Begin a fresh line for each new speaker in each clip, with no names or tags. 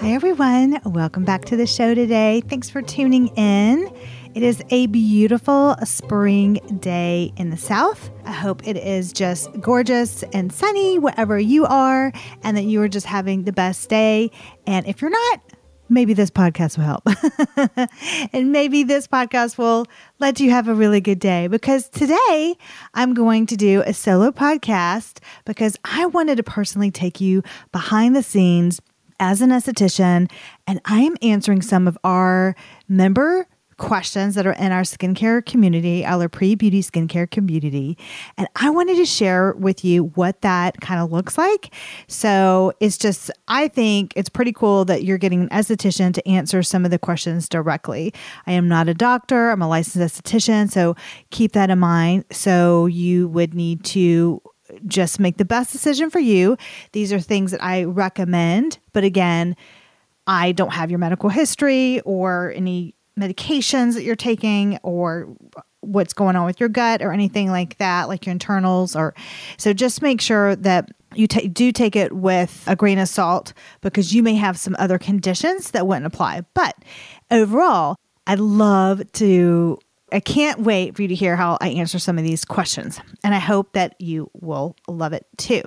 Hi, everyone. Welcome back to the show today. Thanks for tuning in. It is a beautiful spring day in the South. I hope it is just gorgeous and sunny wherever you are, and that you are just having the best day. And if you're not, maybe this podcast will help. and maybe this podcast will let you have a really good day because today I'm going to do a solo podcast because I wanted to personally take you behind the scenes as an esthetician and I am answering some of our member questions that are in our skincare community, our pre beauty skincare community. And I wanted to share with you what that kind of looks like. So it's just, I think it's pretty cool that you're getting an esthetician to answer some of the questions directly. I am not a doctor, I'm a licensed esthetician. So keep that in mind. So you would need to just make the best decision for you. These are things that I recommend. But again, I don't have your medical history or any medications that you're taking or what's going on with your gut or anything like that, like your internals. Or so just make sure that you ta- do take it with a grain of salt because you may have some other conditions that wouldn't apply. But overall, I'd love to. I can't wait for you to hear how I answer some of these questions, and I hope that you will love it too.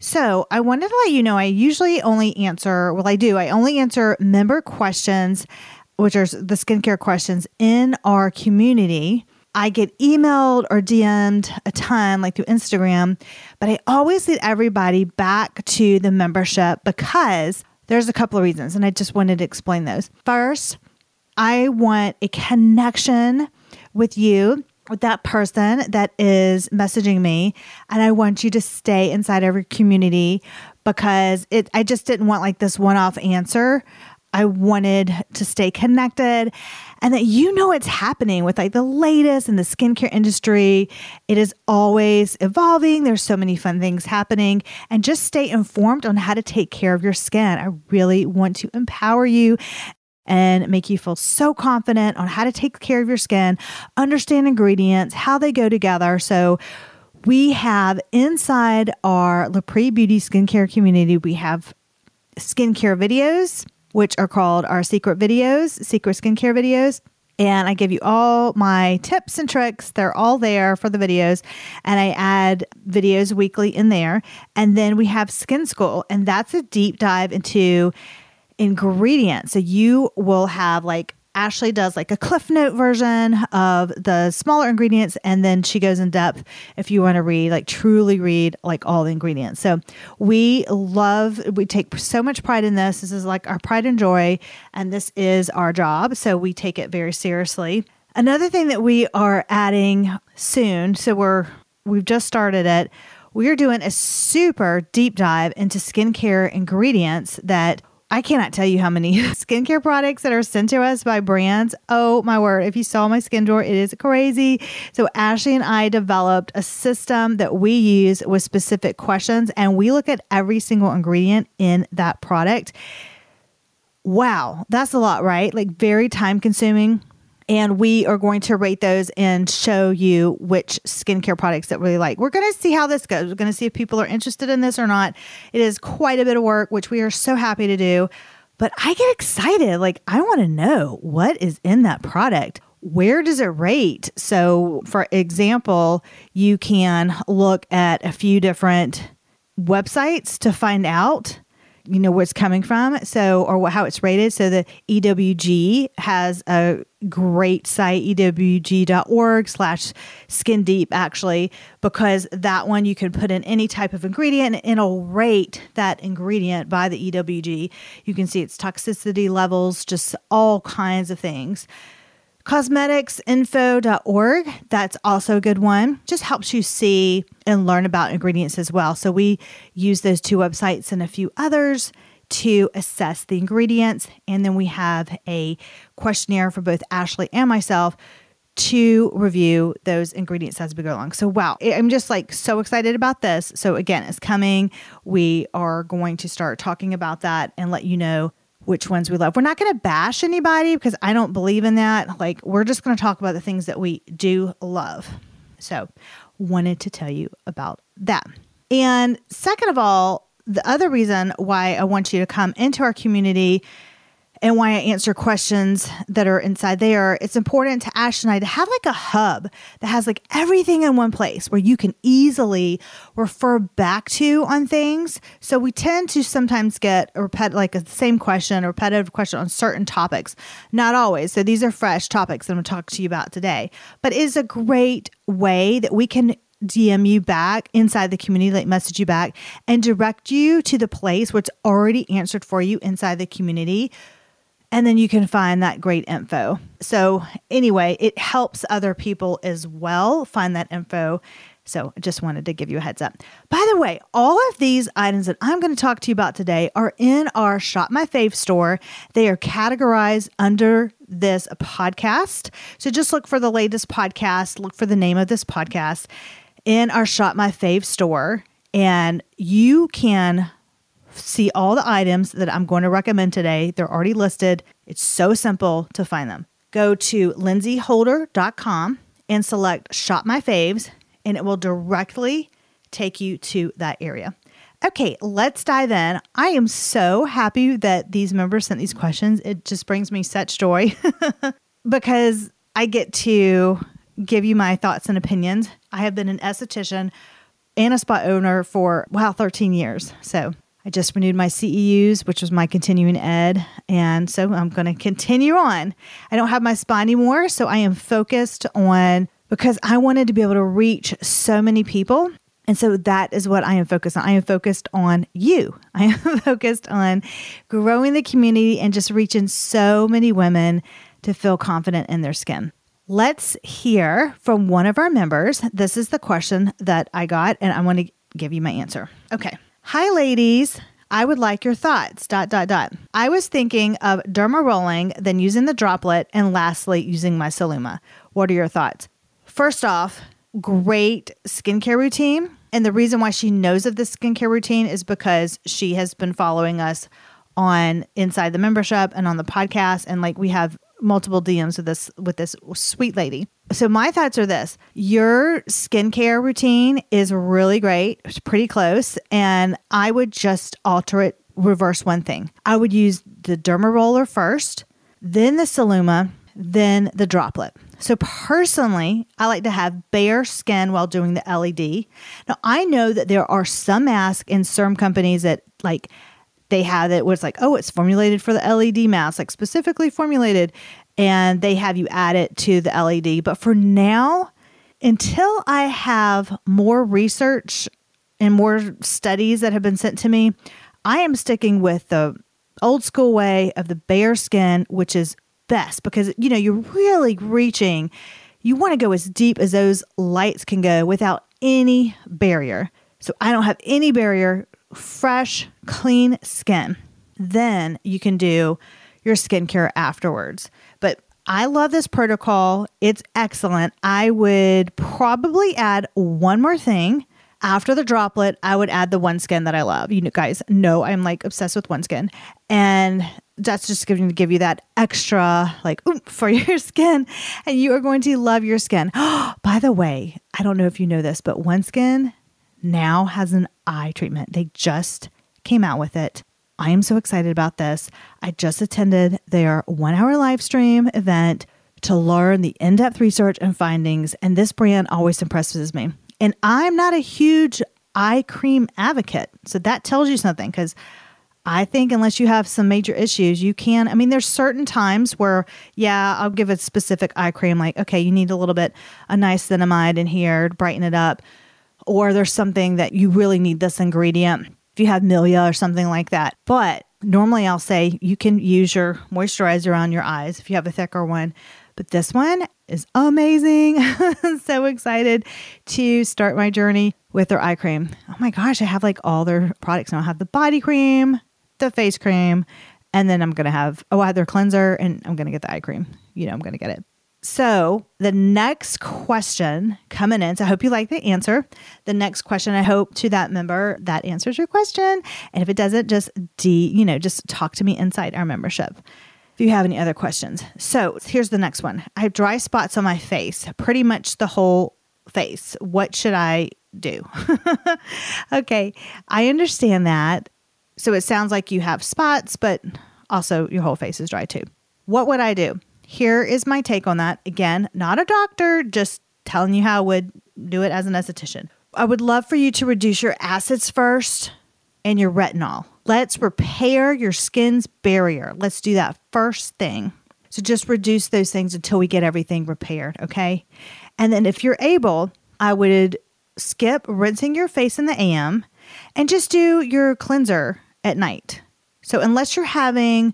So, I wanted to let you know I usually only answer, well, I do, I only answer member questions which are the skincare questions in our community. I get emailed or DM'd a ton, like through Instagram, but I always lead everybody back to the membership because there's a couple of reasons, and I just wanted to explain those. First, I want a connection with you, with that person that is messaging me, and I want you to stay inside your community because it. I just didn't want like this one-off answer. I wanted to stay connected and that you know what's happening with like the latest in the skincare industry. It is always evolving. There's so many fun things happening and just stay informed on how to take care of your skin. I really want to empower you and make you feel so confident on how to take care of your skin, understand ingredients, how they go together. So we have inside our Lapree Beauty skincare community, we have skincare videos which are called our secret videos, secret skincare videos. And I give you all my tips and tricks. They're all there for the videos. And I add videos weekly in there. And then we have Skin School, and that's a deep dive into ingredients. So you will have like Ashley does like a cliff note version of the smaller ingredients and then she goes in depth if you want to read like truly read like all the ingredients. So we love we take so much pride in this. This is like our pride and joy and this is our job, so we take it very seriously. Another thing that we are adding soon, so we're we've just started it. We are doing a super deep dive into skincare ingredients that I cannot tell you how many skincare products that are sent to us by brands. Oh my word. If you saw my skin drawer, it is crazy. So, Ashley and I developed a system that we use with specific questions, and we look at every single ingredient in that product. Wow, that's a lot, right? Like, very time consuming and we are going to rate those and show you which skincare products that really like. We're going to see how this goes. We're going to see if people are interested in this or not. It is quite a bit of work, which we are so happy to do. But I get excited. Like, I want to know what is in that product. Where does it rate? So, for example, you can look at a few different websites to find out you know where it's coming from so or how it's rated. So the ewg has a great site ewg.org slash skin deep actually because that one you can put in any type of ingredient and it'll rate that ingredient by the ewg you can see its toxicity levels just all kinds of things cosmeticsinfo.org that's also a good one just helps you see and learn about ingredients as well so we use those two websites and a few others to assess the ingredients and then we have a questionnaire for both ashley and myself to review those ingredients as we go along. So, wow, I'm just like so excited about this. So, again, it's coming. We are going to start talking about that and let you know which ones we love. We're not going to bash anybody because I don't believe in that. Like, we're just going to talk about the things that we do love. So, wanted to tell you about that. And second of all, the other reason why I want you to come into our community and why I answer questions that are inside there, it's important to Ash and I to have like a hub that has like everything in one place where you can easily refer back to on things. So we tend to sometimes get a repet like a same question, a repetitive question on certain topics. Not always. So these are fresh topics that I'm going to talk to you about today. But it is a great way that we can DM you back inside the community, like message you back and direct you to the place where it's already answered for you inside the community and then you can find that great info. So, anyway, it helps other people as well find that info. So, I just wanted to give you a heads up. By the way, all of these items that I'm going to talk to you about today are in our Shop My Fave store. They are categorized under this podcast. So, just look for the latest podcast, look for the name of this podcast in our Shop My Fave store, and you can see all the items that I'm going to recommend today. They're already listed. It's so simple to find them. Go to lindseyholder.com and select Shop My Faves, and it will directly take you to that area. Okay, let's dive in. I am so happy that these members sent these questions. It just brings me such joy because I get to give you my thoughts and opinions. I have been an esthetician and a spa owner for, wow, 13 years. So I just renewed my CEUs, which was my continuing ed. And so I'm going to continue on. I don't have my spa anymore. So I am focused on because I wanted to be able to reach so many people. And so that is what I am focused on. I am focused on you. I am focused on growing the community and just reaching so many women to feel confident in their skin. Let's hear from one of our members. This is the question that I got, and I want to give you my answer. Okay. Hi, ladies. I would like your thoughts. Dot dot dot. I was thinking of derma rolling, then using the droplet, and lastly using my Celluma. What are your thoughts? First off, great skincare routine. And the reason why she knows of this skincare routine is because she has been following us on inside the membership and on the podcast. And like we have multiple DMs with this with this sweet lady. So my thoughts are this: your skincare routine is really great. It's pretty close, and I would just alter it. Reverse one thing. I would use the derma roller first, then the Celluma, then the droplet. So personally, I like to have bare skin while doing the LED. Now I know that there are some masks in some companies that like they have it where it's like, oh, it's formulated for the LED mask, like specifically formulated, and they have you add it to the LED. But for now, until I have more research and more studies that have been sent to me, I am sticking with the old school way of the bare skin, which is best because you know you're really reaching. You want to go as deep as those lights can go without any barrier. So I don't have any barrier fresh, clean skin. Then you can do your skincare afterwards. But I love this protocol. It's excellent. I would probably add one more thing. After the droplet, I would add the OneSkin that I love. You guys know I'm like obsessed with OneSkin. And that's just going to give you that extra like oomph for your skin and you are going to love your skin. By the way, I don't know if you know this, but OneSkin now has an eye treatment. They just came out with it. I am so excited about this. I just attended their one hour live stream event to learn the in depth research and findings, and this brand always impresses me. And I'm not a huge eye cream advocate. So that tells you something because I think unless you have some major issues, you can. I mean, there's certain times where, yeah, I'll give a specific eye cream, like, okay, you need a little bit, nice niacinamide in here to brighten it up or there's something that you really need this ingredient if you have milia or something like that. But normally I'll say you can use your moisturizer on your eyes if you have a thicker one. But this one is amazing. so excited to start my journey with their eye cream. Oh my gosh, I have like all their products now. I have the body cream, the face cream, and then I'm going to have, oh, I have their cleanser and I'm going to get the eye cream. You know, I'm going to get it. So, the next question coming in, so I hope you like the answer. The next question, I hope to that member that answers your question. And if it doesn't, just D, you know, just talk to me inside our membership if you have any other questions. So, here's the next one I have dry spots on my face, pretty much the whole face. What should I do? okay, I understand that. So it sounds like you have spots, but also your whole face is dry too. What would I do? Here is my take on that. Again, not a doctor, just telling you how I would do it as an esthetician. I would love for you to reduce your acids first and your retinol. Let's repair your skin's barrier. Let's do that first thing. So just reduce those things until we get everything repaired, okay? And then if you're able, I would skip rinsing your face in the AM and just do your cleanser at night. So unless you're having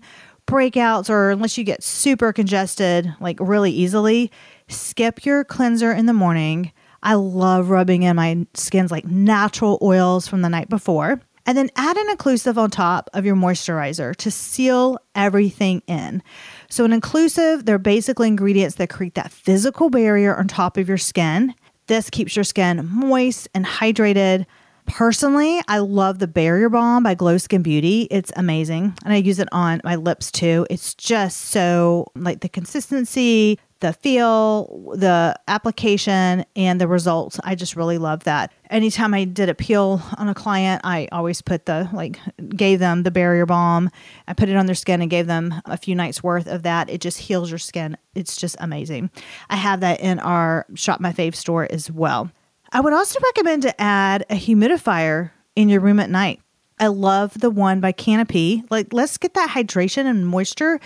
breakouts or unless you get super congested like really easily, skip your cleanser in the morning. I love rubbing in my skin's like natural oils from the night before. And then add an occlusive on top of your moisturizer to seal everything in. So, an occlusive, they're basically ingredients that create that physical barrier on top of your skin. This keeps your skin moist and hydrated. Personally, I love the Barrier Balm by Glo Skin Beauty. It's amazing. And I use it on my lips too. It's just so like the consistency, the feel, the application, and the results. I just really love that. Anytime I did a peel on a client, I always put the like gave them the barrier balm. I put it on their skin and gave them a few nights worth of that. It just heals your skin. It's just amazing. I have that in our Shop My Fave store as well. I would also recommend to add a humidifier in your room at night. I love the one by Canopy. Like, let's get that hydration and moisture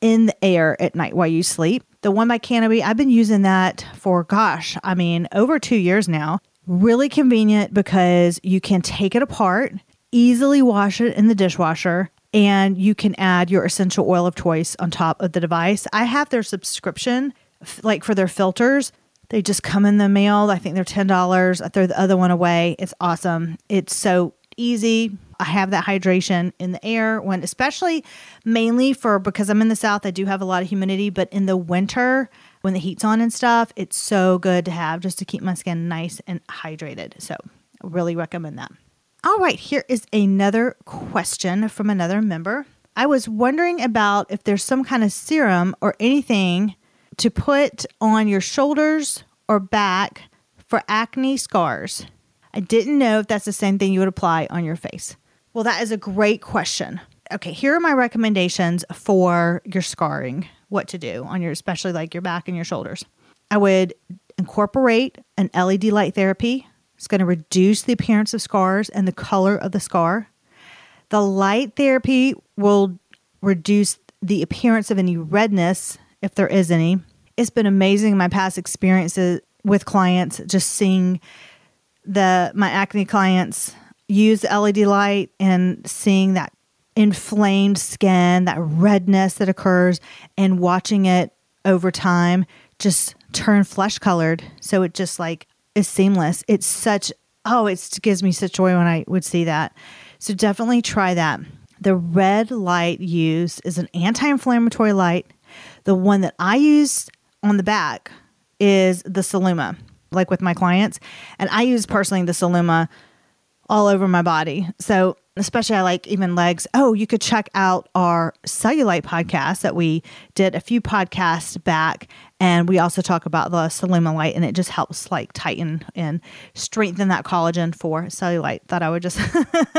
in the air at night while you sleep. The one by Canopy, I've been using that for, gosh, I mean, over two years now. Really convenient because you can take it apart, easily wash it in the dishwasher, and you can add your essential oil of choice on top of the device. I have their subscription, like for their filters. They just come in the mail. I think they're $10. I throw the other one away. It's awesome. It's so easy. I have that hydration in the air when, especially mainly for because I'm in the South, I do have a lot of humidity, but in the winter, when the heat's on and stuff, it's so good to have just to keep my skin nice and hydrated. So, I really recommend that. All right, here is another question from another member. I was wondering about if there's some kind of serum or anything to put on your shoulders or back for acne scars. I didn't know if that's the same thing you would apply on your face. Well, that is a great question. Okay, here are my recommendations for your scarring, what to do on your, especially like your back and your shoulders. I would incorporate an LED light therapy. It's going to reduce the appearance of scars and the color of the scar. The light therapy will reduce the appearance of any redness, if there is any. It's been amazing my past experiences with clients, just seeing the my acne clients use LED light and seeing that inflamed skin, that redness that occurs, and watching it over time just turn flesh colored. So it just like is seamless. It's such oh, it gives me such joy when I would see that. So definitely try that. The red light used is an anti-inflammatory light. The one that I use on the back is the Celluma like with my clients. And I use personally the Celluma all over my body. So, especially I like even legs. Oh, you could check out our cellulite podcast that we did a few podcasts back. And we also talk about the light, and it just helps like tighten and strengthen that collagen for cellulite. Thought I would just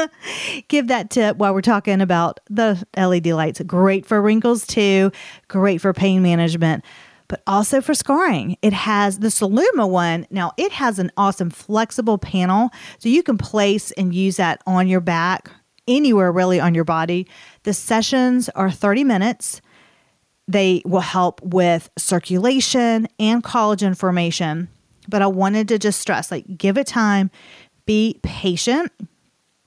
give that tip while we're talking about the LED lights. Great for wrinkles too, great for pain management but also for scarring. It has the Celluma one. Now, it has an awesome flexible panel, so you can place and use that on your back, anywhere really on your body. The sessions are 30 minutes. They will help with circulation and collagen formation. But I wanted to just stress like, give it time, be patient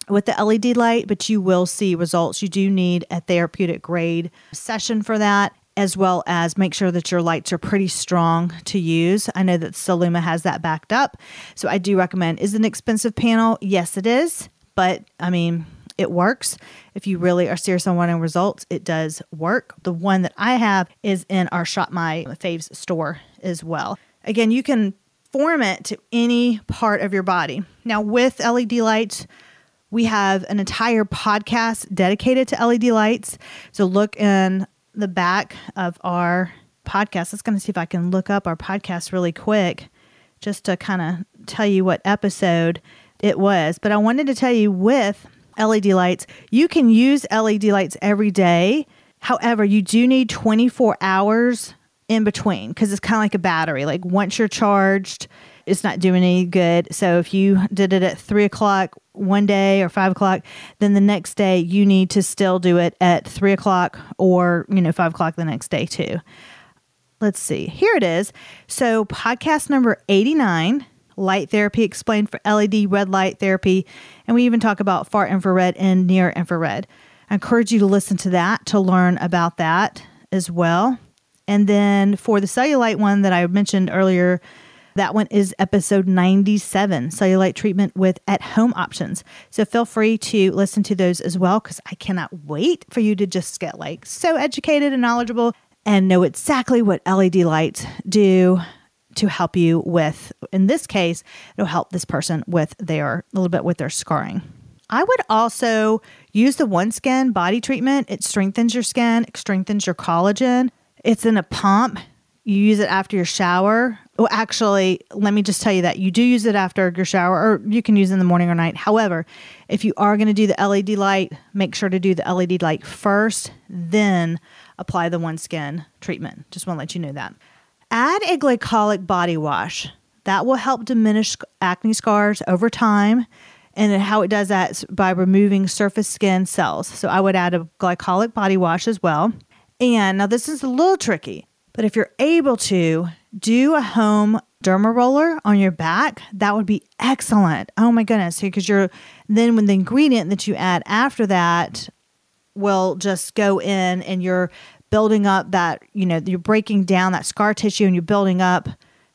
with the LED light, but you will see results. You do need a therapeutic grade session for that as well as make sure that your lights are pretty strong to use. I know that Celluma has that backed up. So I do recommend. Is an expensive panel? Yes, it is. But I mean, it works. If you really are serious on wanting results, it does work. The one that I have is in our Shop My Faves store as well. Again, you can form it to any part of your body. Now, with LED lights, we have an entire podcast dedicated to LED lights. So look in the back of our podcast. Let's to see if I can look up our podcast really quick just to kind of tell you what episode it was. But I wanted to tell you with LED lights, you can use LED lights every day. However, you do need 24 hours in between because it's kind of like a battery. Like once you're charged, it's not doing any good. So if you did it at three o'clock one day or five o'clock, then the next day you need to still do it at three o'clock or, you know, five o'clock the next day too. Let's see. Here it is. So, podcast number 89 light therapy explained for LED red light therapy. And we even talk about far infrared and near infrared. I encourage you to listen to that to learn about that as well. And then for the cellulite one that I mentioned earlier, that one is episode 97 cellulite treatment with at home options. So feel free to listen to those as well because I cannot wait for you to just get like so educated and knowledgeable and know exactly what LED lights do to help you with, in this case, it'll help this person with their, a little bit with their scarring. I would also use the OneSkin body treatment. It strengthens your skin, it strengthens your collagen. It's in a pump. You use it after your shower. Well, actually, let me just tell you that you do use it after your shower, or you can use it in the morning or night. However, if you are going to do the LED light, make sure to do the LED light first, then apply the OneSkin treatment. Just want to let you know that. Add a glycolic body wash. That will help diminish acne scars over time. And how it does that is by removing surface skin cells. So I would add a glycolic body wash as well. And now this is a little tricky, but if you're able to do a home derma roller on your back, that would be excellent. Oh my goodness. Because you're then when the ingredient that you add after that will just go in and you're building up that, you know, you're breaking down that scar tissue and you're building up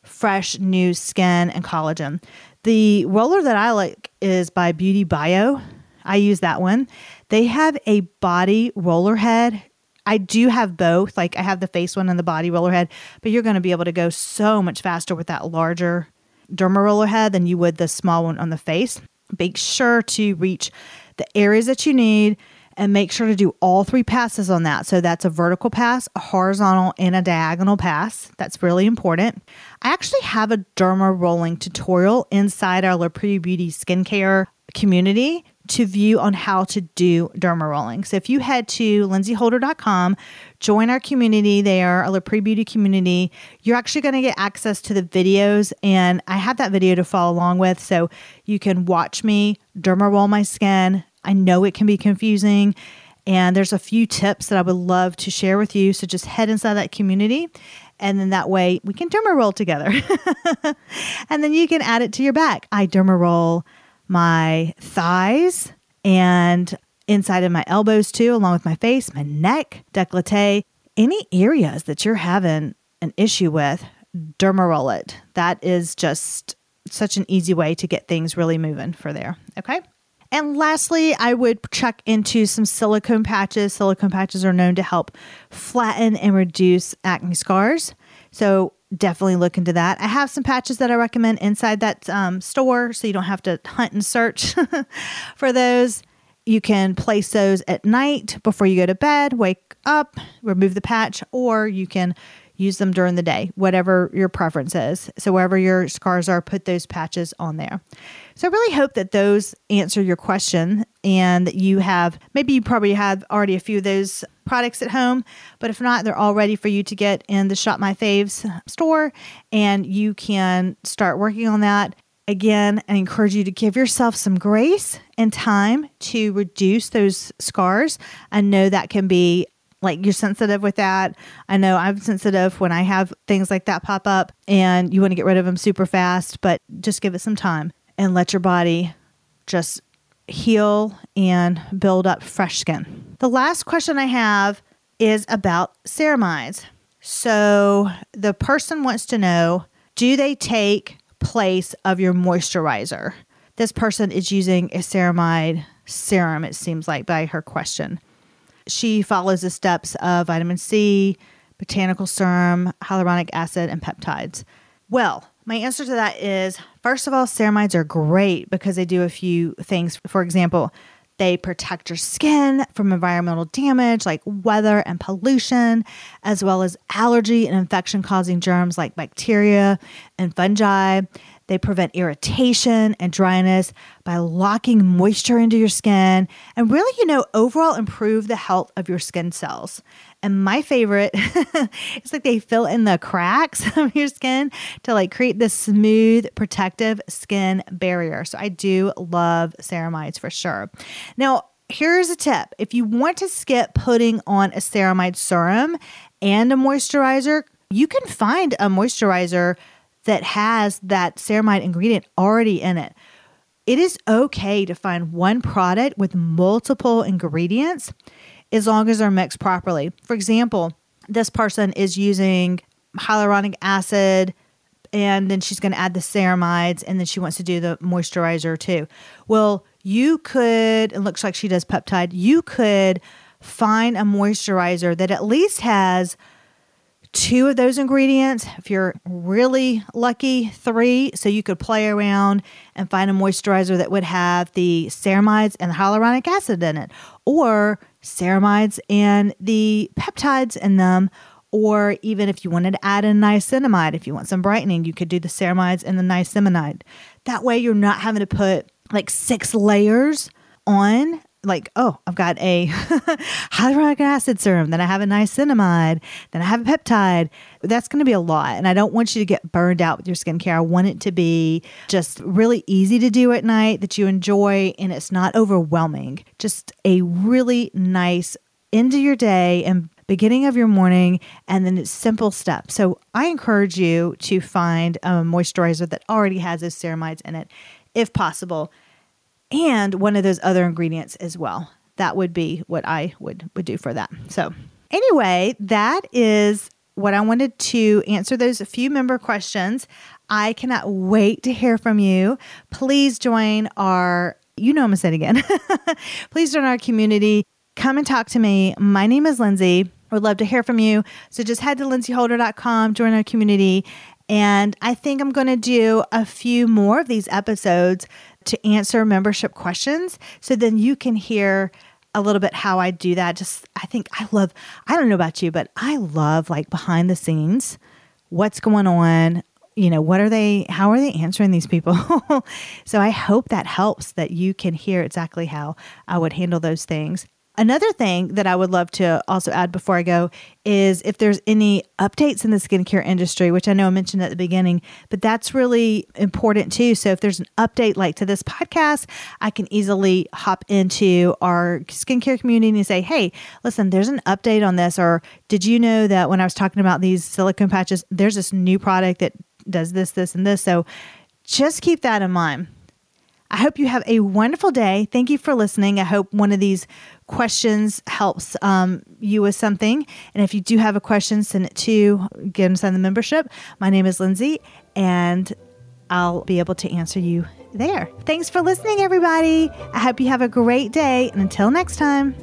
fresh new skin and collagen. The roller that I like is by BeautyBio. I use that one. They have a body roller head. I do have both. Like I have the face one and the body roller head, but you're going to be able to go so much faster with that larger derma roller head than you would the small one on the face. Make sure to reach the areas that you need and make sure to do all three passes on that. So that's a vertical pass, a horizontal, and a diagonal pass. That's really important. I actually have a derma rolling tutorial inside our La Beauty skincare community to view on how to do derma rolling. So if you head to lindseyholder.com, join our community there, our Pre Beauty community, you're actually going to get access to the videos. And I have that video to follow along with. So you can watch me derma roll my skin, I know it can be confusing. And there's a few tips that I would love to share with you. So just head inside that community. And then that way we can derma roll together. and then you can add it to your back. I derma roll my thighs and inside of my elbows too, along with my face, my neck, decollete, any areas that you're having an issue with, dermaroll it. That is just such an easy way to get things really moving for there. Okay. And lastly, I would check into some silicone patches. Silicone patches are known to help flatten and reduce acne scars. So definitely look into that. I have some patches that I recommend inside that um, store so you don't have to hunt and search for those. You can place those at night before you go to bed, wake up, remove the patch, or you can use them during the day, whatever your preference is. So, wherever your scars are, put those patches on there. So I really hope that those answer your question and that you have maybe you probably have already a few of those products at home, but if not, they're all ready for you to get in the Shop My Faves store and you can start working on that. Again, I encourage you to give yourself some grace and time to reduce those scars. I know that can be like you're sensitive with that. I know I'm sensitive when I have things like that pop up and you want to get rid of them super fast, but just give it some time and let your body just heal and build up fresh skin. The last question I have is about ceramides. So the person wants to know do they take place of your moisturizer? This person is using a ceramide serum, it seems like, by her question. She follows the steps of vitamin C, botanical serum, hyaluronic acid, and peptides. Well, my answer to that is first of all, ceramides are great because they do a few things. For example, They protect your skin from environmental damage like weather and pollution, as well as allergy and infection causing germs like bacteria and fungi. They prevent irritation and dryness by locking moisture into your skin and really, you know, overall improve the health of your skin cells. And my favorite, is like they fill in the cracks of your skin to like create this smooth, protective skin barrier. So I do love ceramides for sure. Now, here's a tip if you want to skip putting on a ceramide serum and a moisturizer, you can find a moisturizer that has that ceramide ingredient already in it. It is okay to find one product with multiple ingredients as long as they're mixed properly. For example, this person is using hyaluronic acid and then she's going to add the ceramides and then she wants to do the moisturizer too. Well, you could, it looks like she does peptide, you could find a moisturizer that at least has two of those ingredients. If you're really lucky, three. So you could play around and find a moisturizer that would have the ceramides and the hyaluronic acid in it, or ceramides and the peptides in them. Or even if you wanted to add in niacinamide, if you want some brightening, you could do the ceramides and the niacinamide. That way, you're not having to put like six layers on like, oh, I've got a hyaluronic acid serum, then I have a niacinamide, then I have a peptide. That's going to be a lot. And I don't want you to get burned out with your skincare. I want it to be just really easy to do at night that you enjoy and it's not overwhelming. Just a really nice end of your day and beginning of your morning and then it's simple steps. So I encourage you to find a moisturizer that already has those ceramides in it if possible and one of those other ingredients as well. That would be what I would would do for that. So, anyway, that is what I wanted to answer those few member questions. I cannot wait to hear from you. Please join our you know I'm gonna say it again. Please join our community. Come and talk to me. My name is Lindsey. I would love to hear from you. So just head to lindseyholder.com, join our community. And I think I'm going to do a few more of these episodes to answer membership questions. So then you can hear a little bit how I do that. Just, I think I love, I don't know about you, but I love like behind the scenes, what's going on. You know, what are they, how are they answering these people? so I hope that helps that you can hear exactly how I would handle those things. Another thing that I would love to also add before I go is if there's any updates in the skincare industry, which I know I mentioned at the beginning, but that's really important too. So if there's an update like to this podcast, I can easily hop into our skincare community and say, hey, listen, there's an update on this. Or did you know that when I was talking about these silicone patches, there's this new product that does this, this, and this. So just keep that in mind. I hope you have a wonderful day. Thank you for listening. I hope one of these questions helps um, you with something. And if you do have a question, send it to get inside the membership. My name is Lindsey, and I'll be able to answer you there. Thanks for listening, everybody. I hope you have a great day. And until next time.